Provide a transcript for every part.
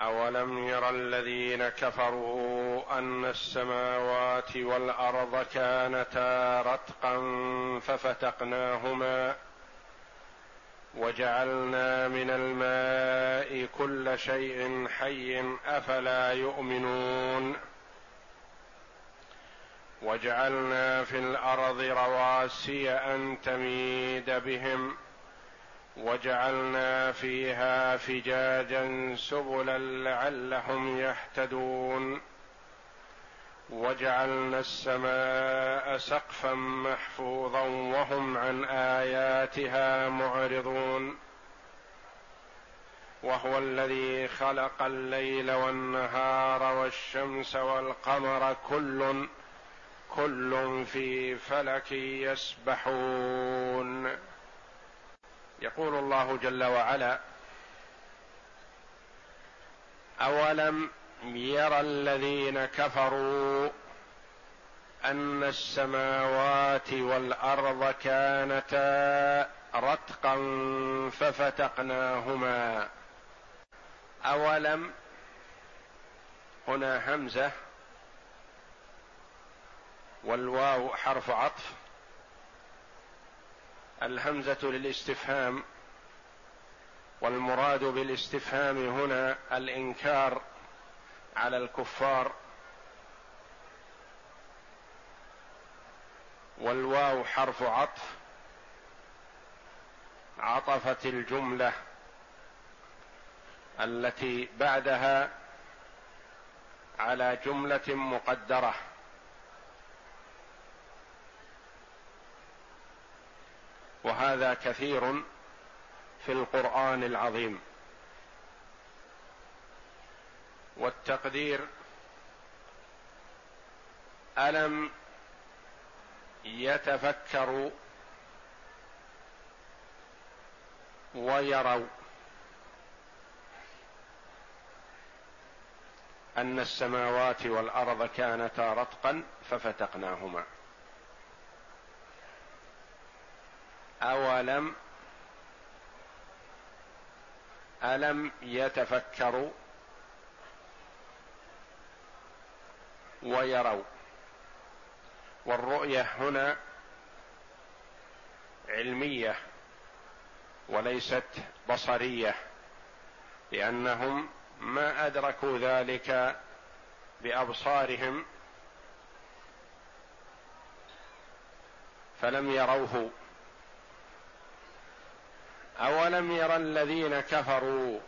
أولم ير الذين كفروا أن السماوات والأرض كانتا رتقا ففتقناهما وجعلنا من الماء كل شيء حي أفلا يؤمنون وجعلنا في الأرض رواسي أن تميد بهم وجعلنا فيها فجاجا سبلا لعلهم يهتدون. وجعلنا السماء سقفا محفوظا وهم عن آياتها معرضون. وهو الذي خلق الليل والنهار والشمس والقمر كل كل في فلك يسبحون. يقول الله جل وعلا أولم يرى الذين كفروا أن السماوات والأرض كانتا رتقا ففتقناهما؟ أولم؟ هنا همزة والواو حرف عطف. الهمزة للاستفهام والمراد بالاستفهام هنا الإنكار على الكفار والواو حرف عطف عطفت الجملة التي بعدها على جملة مقدرة. وهذا كثير في القرآن العظيم. والتقدير ألم يتفكروا ويروا أن السماوات والأرض كانتا رتقا ففتقناهما. أولم ألم يتفكروا ويروا والرؤية هنا علمية وليست بصرية لأنهم ما أدركوا ذلك بأبصارهم فلم يروه أولم ير الذين كفروا؟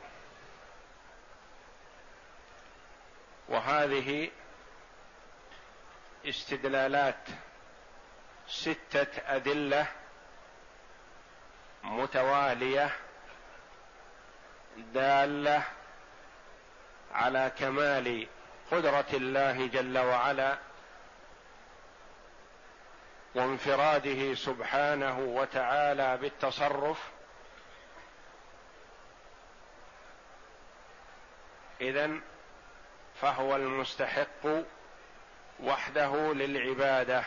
وهذه استدلالات ستة أدلة متوالية دالة على كمال قدرة الله جل وعلا وانفراده سبحانه وتعالى بالتصرف اذا فهو المستحق وحده للعبادة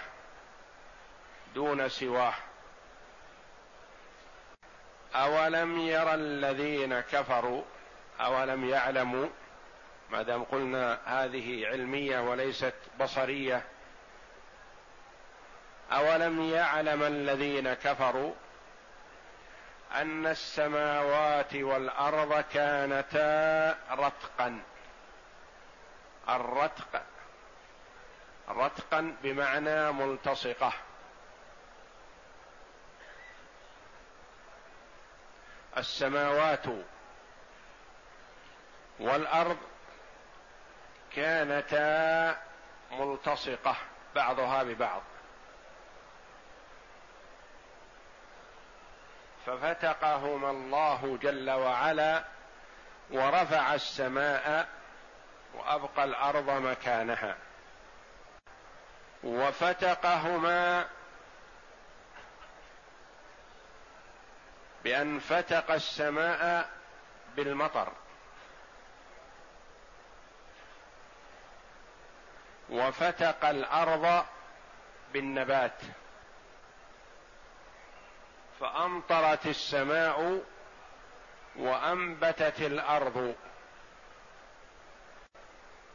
دون سواه. أولم يرى الذين كفروا؟ أولم يعلموا؟ ما دام قلنا؟ هذه علمية وليست بصرية. أولم يعلم الذين كفروا؟ أن السماوات والأرض كانتا رتقا. الرتق رتقا بمعنى ملتصقة. السماوات والأرض كانتا ملتصقة بعضها ببعض. ففتقهما الله جل وعلا ورفع السماء وأبقى الأرض مكانها. وفتقهما بأن فتق السماء بالمطر. وفتق الأرض بالنبات. فأمطرت السماء وأنبتت الأرض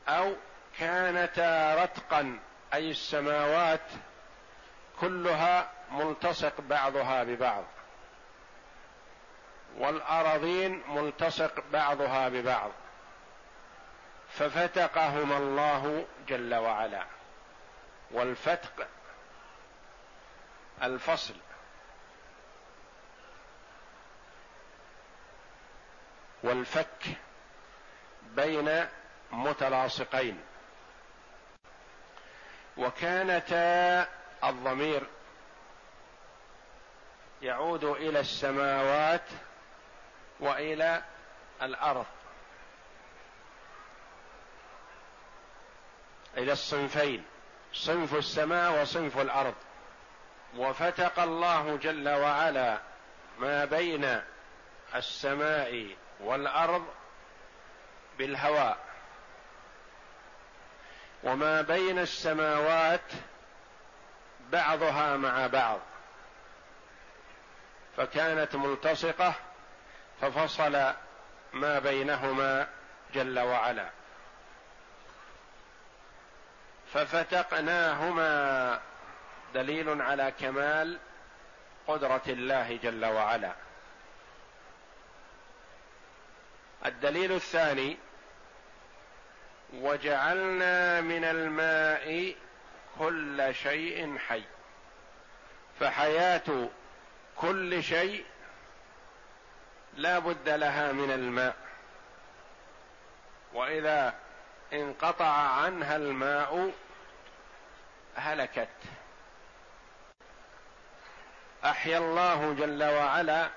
أو كانتا رتقا أي السماوات كلها ملتصق بعضها ببعض والأراضين ملتصق بعضها ببعض ففتقهما الله جل وعلا والفتق الفصل. والفك بين متلاصقين. وكانتا الضمير يعود إلى السماوات وإلى الأرض. إلى الصنفين صنف السماء وصنف الأرض. وفتق الله جل وعلا ما بين السماء والأرض بالهواء. وما بين السماوات بعضها مع بعض. فكانت ملتصقة ففصل ما بينهما جل وعلا. ففتقناهما دليل على كمال قدرة الله جل وعلا. الدليل الثاني وجعلنا من الماء كل شيء حي. فحياة كل شيء لا بد لها من الماء. وإذا انقطع عنها الماء هلكت. أحيا الله جل وعلا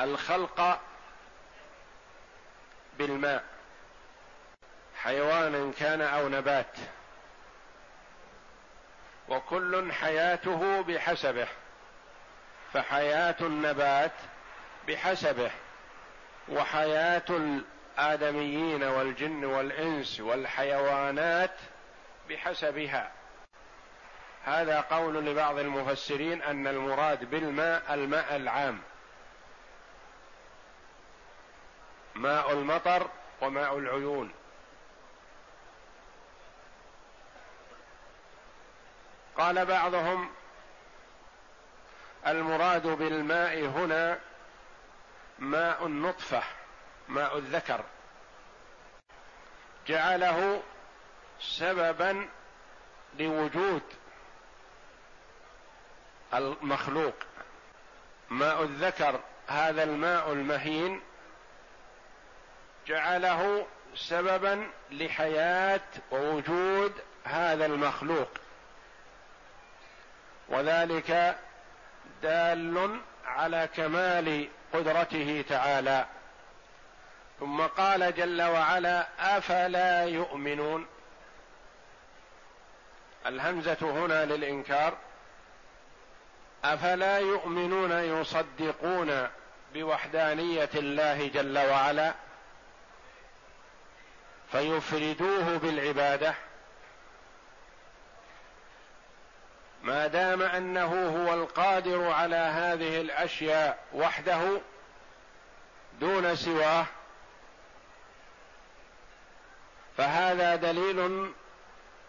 الخلق بالماء. حيوانا كان أو نبات. وكل حياته بحسبه. فحياة النبات بحسبه. وحياة الآدميين والجن والإنس والحيوانات بحسبها. هذا قول لبعض المفسرين أن المراد بالماء الماء العام. ماء المطر وماء العيون. قال بعضهم المراد بالماء هنا ماء النطفة ماء الذكر. جعله سببا لوجود المخلوق. ماء الذكر هذا الماء المهين جعله سببا لحياة ووجود هذا المخلوق. وذلك دال على كمال قدرته تعالى. ثم قال جل وعلا أفلا يؤمنون؟ الهمزة هنا للإنكار. أفلا يؤمنون يصدقون بوحدانية الله جل وعلا؟ فيفردوه بالعبادة. ما دام أنه هو القادر على هذه الأشياء وحده دون سواه فهذا دليل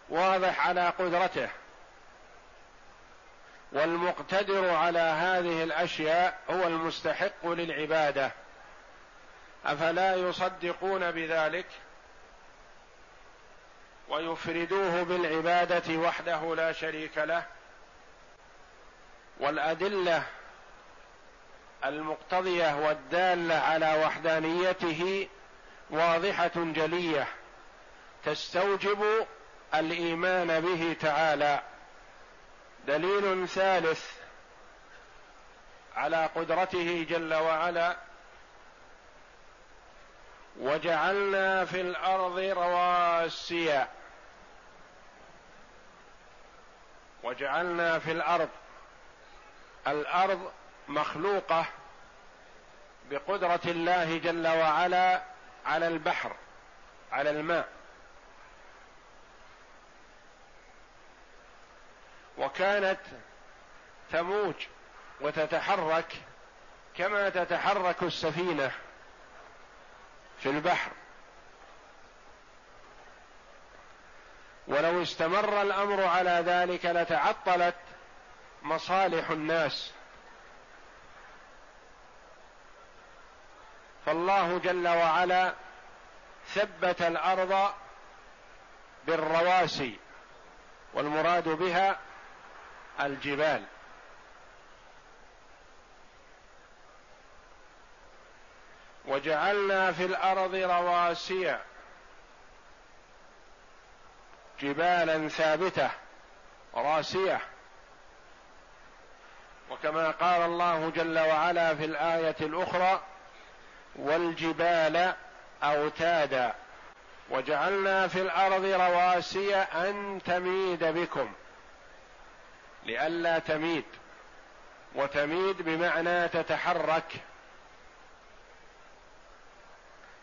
واضح على قدرته. والمقتدر على هذه الأشياء هو المستحق للعبادة. أفلا يصدقون بذلك؟ ويفردوه بالعبادة وحده لا شريك له. والأدلة المقتضية والدالة على وحدانيته واضحة جلية. تستوجب الإيمان به تعالى. دليل ثالث على قدرته جل وعلا. وجعلنا في الأرض رواسي. وجعلنا في الأرض. الأرض مخلوقة بقدرة الله جل وعلا على البحر على الماء. وكانت تموج وتتحرك كما تتحرك السفينة في البحر. ولو استمر الأمر على ذلك لتعطلت مصالح الناس. فالله جل وعلا ثبت الأرض بالرواسي والمراد بها الجبال. وجعلنا في الأرض رواسي. جبالا ثابته راسية. وكما قال الله جل وعلا في الآية الأخرى والجبال أوتادا. وجعلنا في الأرض رواسي أن تميد بكم. لئلا تميد. وتميد بمعنى تتحرك.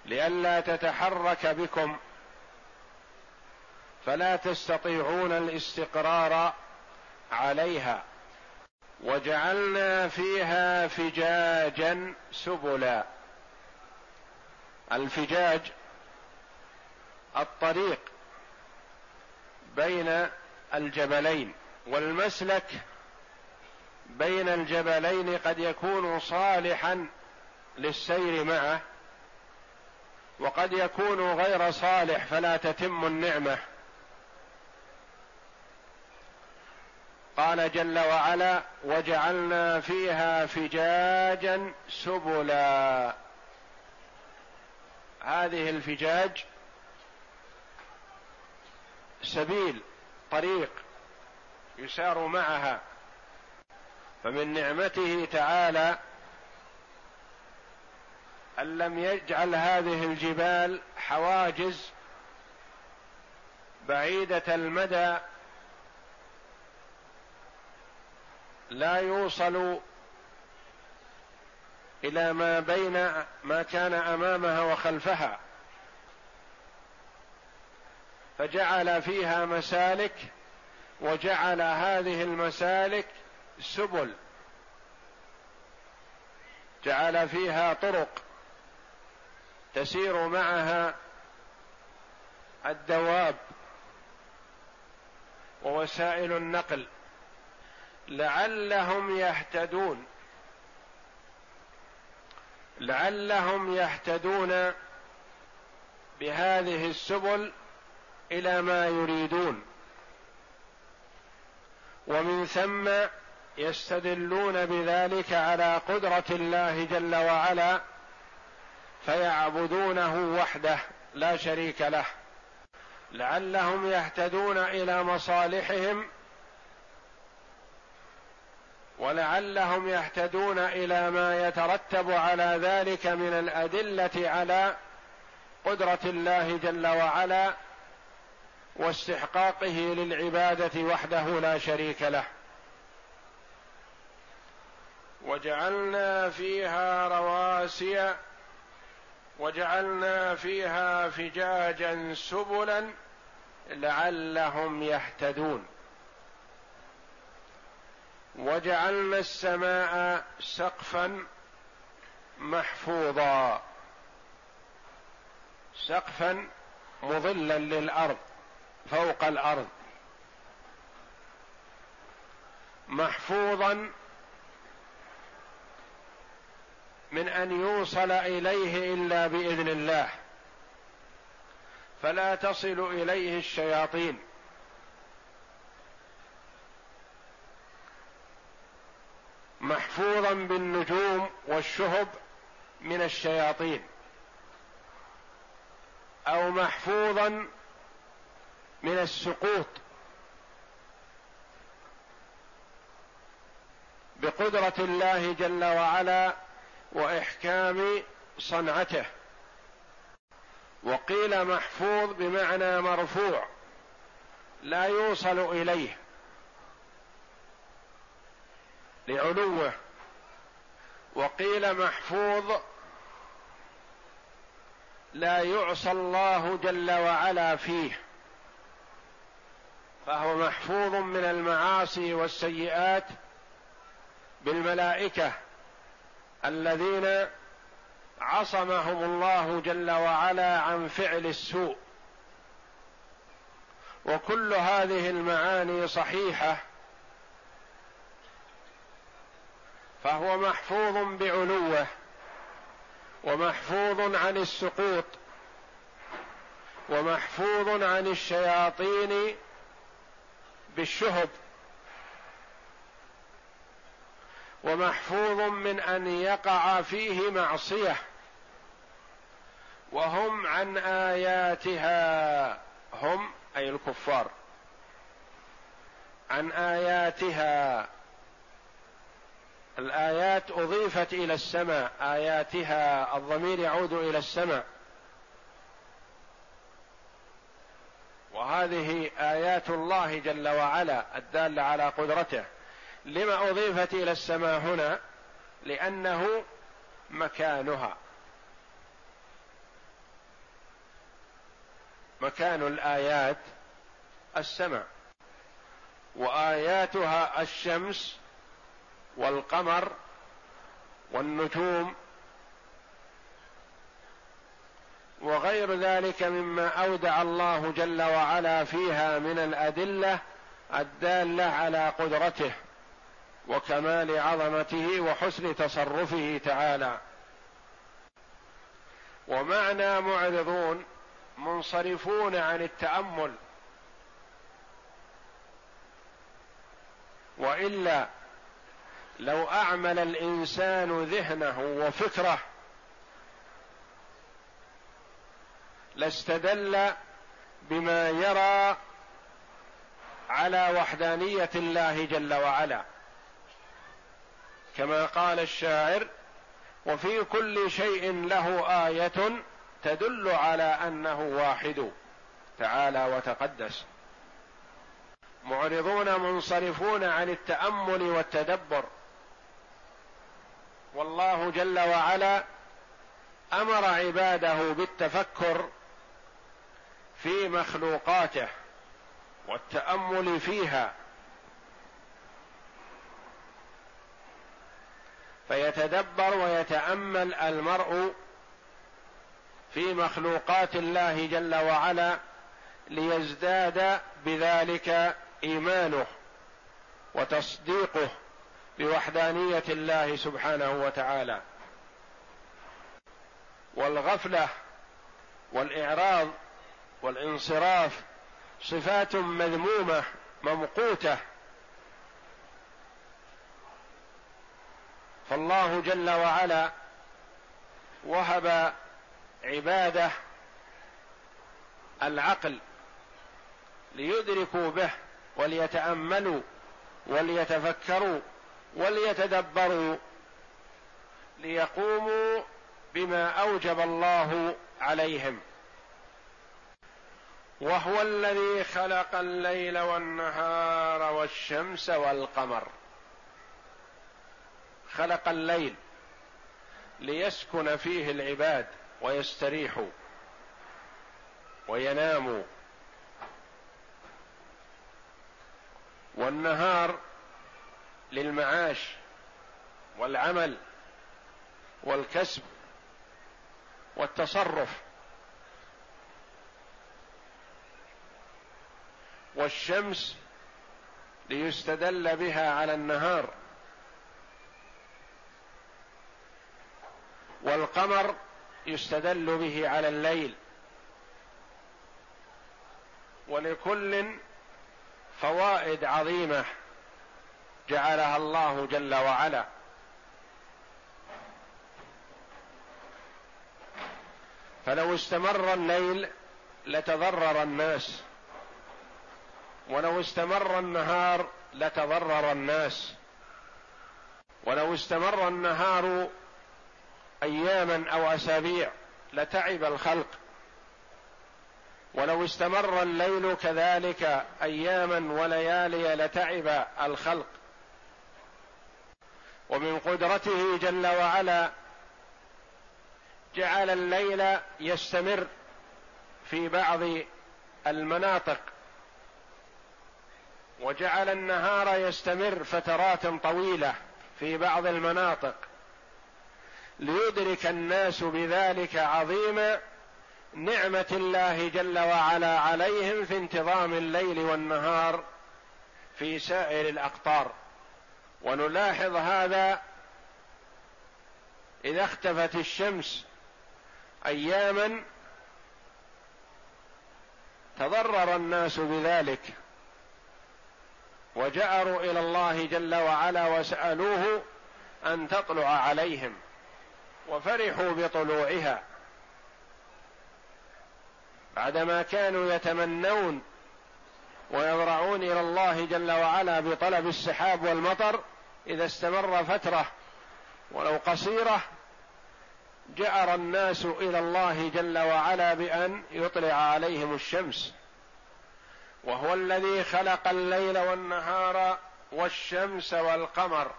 لئلا تتحرك بكم. فلا تستطيعون الاستقرار عليها. وجعلنا فيها فجاجا سبلا. الفجاج الطريق بين الجبلين والمسلك بين الجبلين قد يكون صالحا للسير معه وقد يكون غير صالح فلا تتم النعمة. قال جل وعلا وجعلنا فيها فجاجا سبلا. هذه الفجاج سبيل طريق يسار معها. فمن نعمته تعالى أن لم يجعل هذه الجبال حواجز بعيدة المدى لا يوصل إلى ما بين ما كان أمامها وخلفها فجعل فيها مسالك وجعل هذه المسالك سبل جعل فيها طرق تسير معها الدواب ووسائل النقل. لعلهم يهتدون. لعلهم يهتدون بهذه السبل إلى ما يريدون. ومن ثم يستدلون بذلك على قدرة الله جل وعلا فيعبدونه وحده لا شريك له. لعلهم يهتدون إلى مصالحهم ولعلهم يهتدون إلى ما يترتب على ذلك من الأدلة على قدرة الله جل وعلا واستحقاقه للعبادة وحده لا شريك له. وجعلنا فيها رواسي وجعلنا فيها فجاجا سبلا لعلهم يهتدون. وجعلنا السماء سقفا محفوظا. سقفا مظلا للأرض فوق الأرض. محفوظا من أن يوصل إليه إلا بإذن الله. فلا تصل إليه الشياطين. محفوظا بالنجوم والشهب من الشياطين. أو محفوظا من السقوط. بقدرة الله جل وعلا وإحكام صنعته. وقيل محفوظ بمعنى مرفوع. لا يوصل إليه. لعلوه. وقيل محفوظ لا يعصى الله جل وعلا فيه فهو محفوظ من المعاصي والسيئات بالملائكة الذين عصمهم الله جل وعلا عن فعل السوء. وكل هذه المعاني صحيحة فهو محفوظ بعلوه ومحفوظ عن السقوط ومحفوظ عن الشياطين بالشهب ومحفوظ من أن يقع فيه معصية وهم عن آياتها هم أي الكفار عن آياتها الآيات أضيفت إلى السماء آياتها الضمير يعود إلى السماء. وهذه آيات الله جل وعلا الدالة على قدرته. لما أضيفت إلى السماء هنا؟ لأنه مكانها. مكان الآيات السماء. وآياتها الشمس والقمر والنجوم وغير ذلك مما أودع الله جل وعلا فيها من الأدلة الدالة على قدرته وكمال عظمته وحسن تصرفه تعالى. ومعنى معرضون منصرفون عن التأمل. وإلا لو أعمل الإنسان ذهنه وفكره لاستدل بما يرى على وحدانية الله جل وعلا. كما قال الشاعر وفي كل شيء له آية تدل على أنه واحد تعالى وتقدس. معرضون منصرفون عن التأمل والتدبر. والله جل وعلا أمر عباده بالتفكر في مخلوقاته والتأمل فيها. فيتدبر ويتأمل المرء في مخلوقات الله جل وعلا ليزداد بذلك إيمانه وتصديقه بوحدانية الله سبحانه وتعالى. والغفلة والإعراض والانصراف صفات مذمومة ممقوتة. فالله جل وعلا وهب عباده العقل ليدركوا به وليتأملوا وليتفكروا وليتدبروا ليقوموا بما أوجب الله عليهم. وهو الذي خلق الليل والنهار والشمس والقمر. خلق الليل ليسكن فيه العباد ويستريحوا ويناموا. والنهار للمعاش والعمل والكسب والتصرف والشمس ليستدل بها على النهار والقمر يستدل به على الليل ولكل فوائد عظيمة جعلها الله جل وعلا. فلو استمر الليل لتضرر الناس ولو استمر النهار لتضرر الناس ولو استمر النهار أياما أو أسابيع لتعب الخلق ولو استمر الليل كذلك أياما وليالي لتعب الخلق ومن قدرته جل وعلا جعل الليل يستمر في بعض المناطق وجعل النهار يستمر فترات طويلة في بعض المناطق. ليدرك الناس بذلك عظيم نعمة الله جل وعلا عليهم في انتظام الليل والنهار في سائر الأقطار. ونلاحظ هذا إذا اختفت الشمس أياما تضرر الناس بذلك وجأروا إلى الله جل وعلا وسألوه أن تطلع عليهم وفرحوا بطلوعها بعدما كانوا يتمنون ويضرعون إلى الله جل وعلا بطلب السحاب والمطر إذا استمر فترة ولو قصيرة جأر الناس إلى الله جل وعلا بأن يطلع عليهم الشمس. وهو الذي خلق الليل والنهار والشمس والقمر.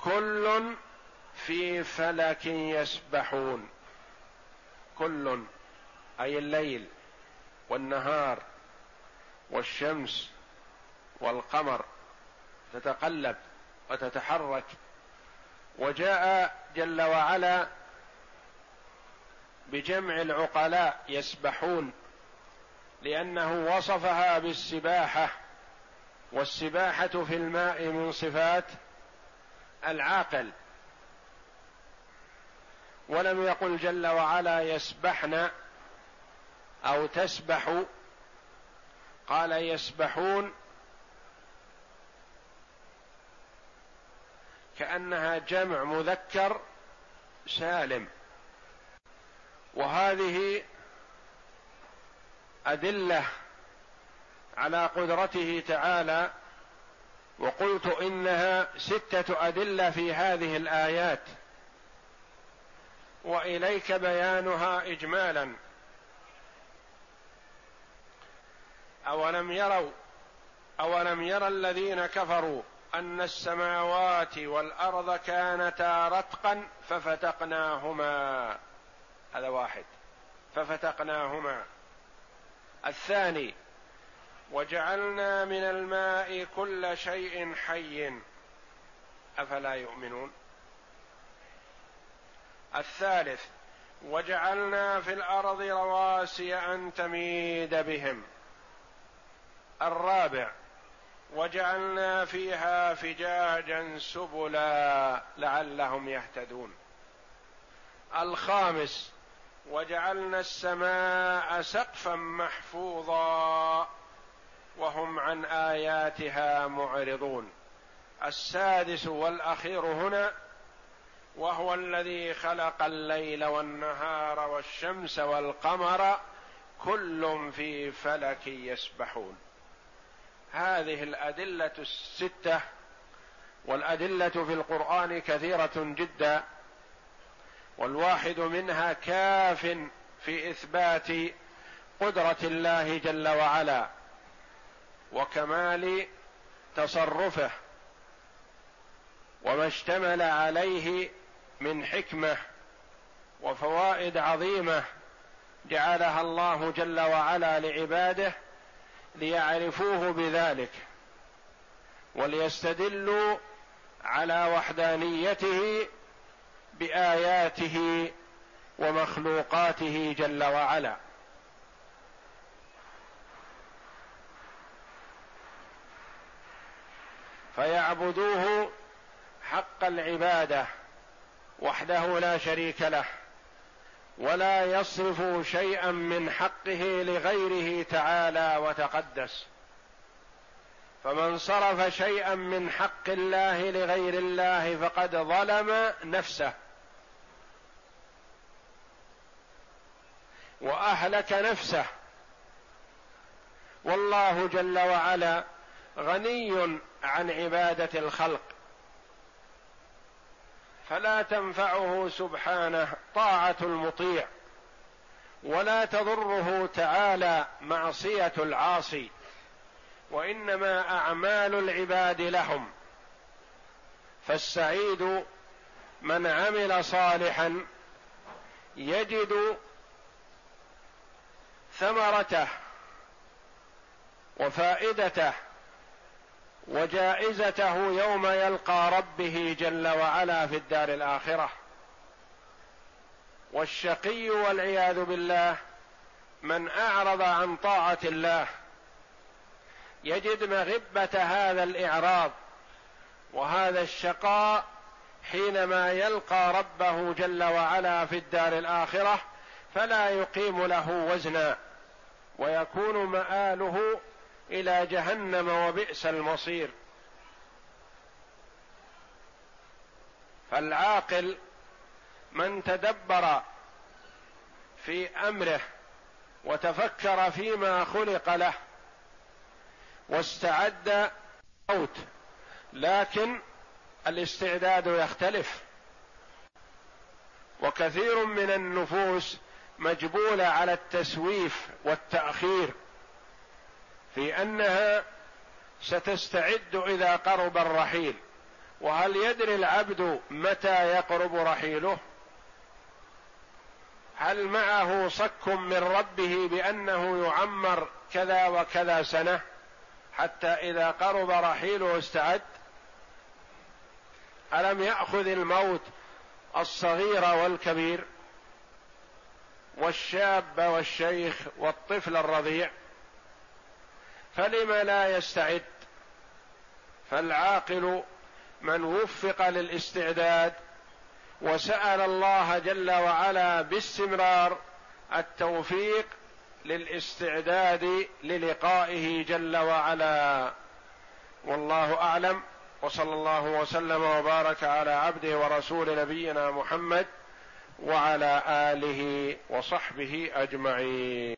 كل في فلك يسبحون. كل أي الليل. والنهار والشمس والقمر تتقلب وتتحرك. وجاء جل وعلا بجمع العقلاء يسبحون لأنه وصفها بالسباحة. والسباحة في الماء من صفات العاقل. ولم يقل جل وعلا يسبحن أو تسبح. قال يسبحون. كأنها جمع مذكر سالم. وهذه أدلة على قدرته تعالى. وقلت إنها ستة أدلة في هذه الآيات. وإليك بيانها اجمالا. أولم يروا أولم يرى الذين كفروا أن السماوات والأرض كانتا رتقا ففتقناهما. هذا واحد. ففتقناهما. الثاني وجعلنا من الماء كل شيء حي. أفلا يؤمنون؟ الثالث وجعلنا في الأرض رواسي أن تميد بهم. الرابع وجعلنا فيها فجاجا سبلا لعلهم يهتدون. الخامس وجعلنا السماء سقفا محفوظا وهم عن آياتها معرضون. السادس والأخير هنا وهو الذي خلق الليل والنهار والشمس والقمر كل في فلك يسبحون. هذه الأدلة الستة والأدلة في القرآن كثيرة جدا والواحد منها كاف في إثبات قدرة الله جل وعلا وكمال تصرفه وما اشتمل عليه من حكمة وفوائد عظيمة جعلها الله جل وعلا لعباده ليعرفوه بذلك وليستدلوا على وحدانيته بآياته ومخلوقاته جل وعلا. فيعبدوه حق العبادة وحده لا شريك له. ولا يصرف شيئا من حقه لغيره تعالى وتقدس. فمن صرف شيئا من حق الله لغير الله فقد ظلم نفسه. وأهلك نفسه. والله جل وعلا غني عن عبادة الخلق. فلا تنفعه سبحانه طاعة المطيع. ولا تضره تعالى معصية العاصي. وإنما أعمال العباد لهم. فالسعيد من عمل صالحا يجد ثمرته وفائدته وجائزته يوم يلقى ربه جل وعلا في الدار الآخرة. والشقي والعياذ بالله من أعرض عن طاعة الله يجد مغبة هذا الإعراض وهذا الشقاء حينما يلقى ربه جل وعلا في الدار الآخرة فلا يقيم له وزنا ويكون مآله إلى جهنم وبئس المصير. فالعاقل من تدبر في أمره وتفكر فيما خلق له واستعد موت لكن الاستعداد يختلف. وكثير من النفوس مجبولة على التسويف والتأخير. في أنها ستستعد اذا قرب الرحيل. وهل يدري العبد متى يقرب رحيله؟ هل معه صك من ربه بأنه يعمر كذا وكذا سنة حتى إذا قرب رحيله استعد؟ ألم يأخذ الموت الصغير والكبير والشاب والشيخ والطفل الرضيع؟ فلم لا يستعد؟ فالعاقل من وفق للاستعداد وسأل الله جل وعلا باستمرار التوفيق للاستعداد للقائه جل وعلا. والله أعلم. وصلى الله وسلم وبارك على عبده ورسول نبينا محمد وعلى آله وصحبه أجمعين.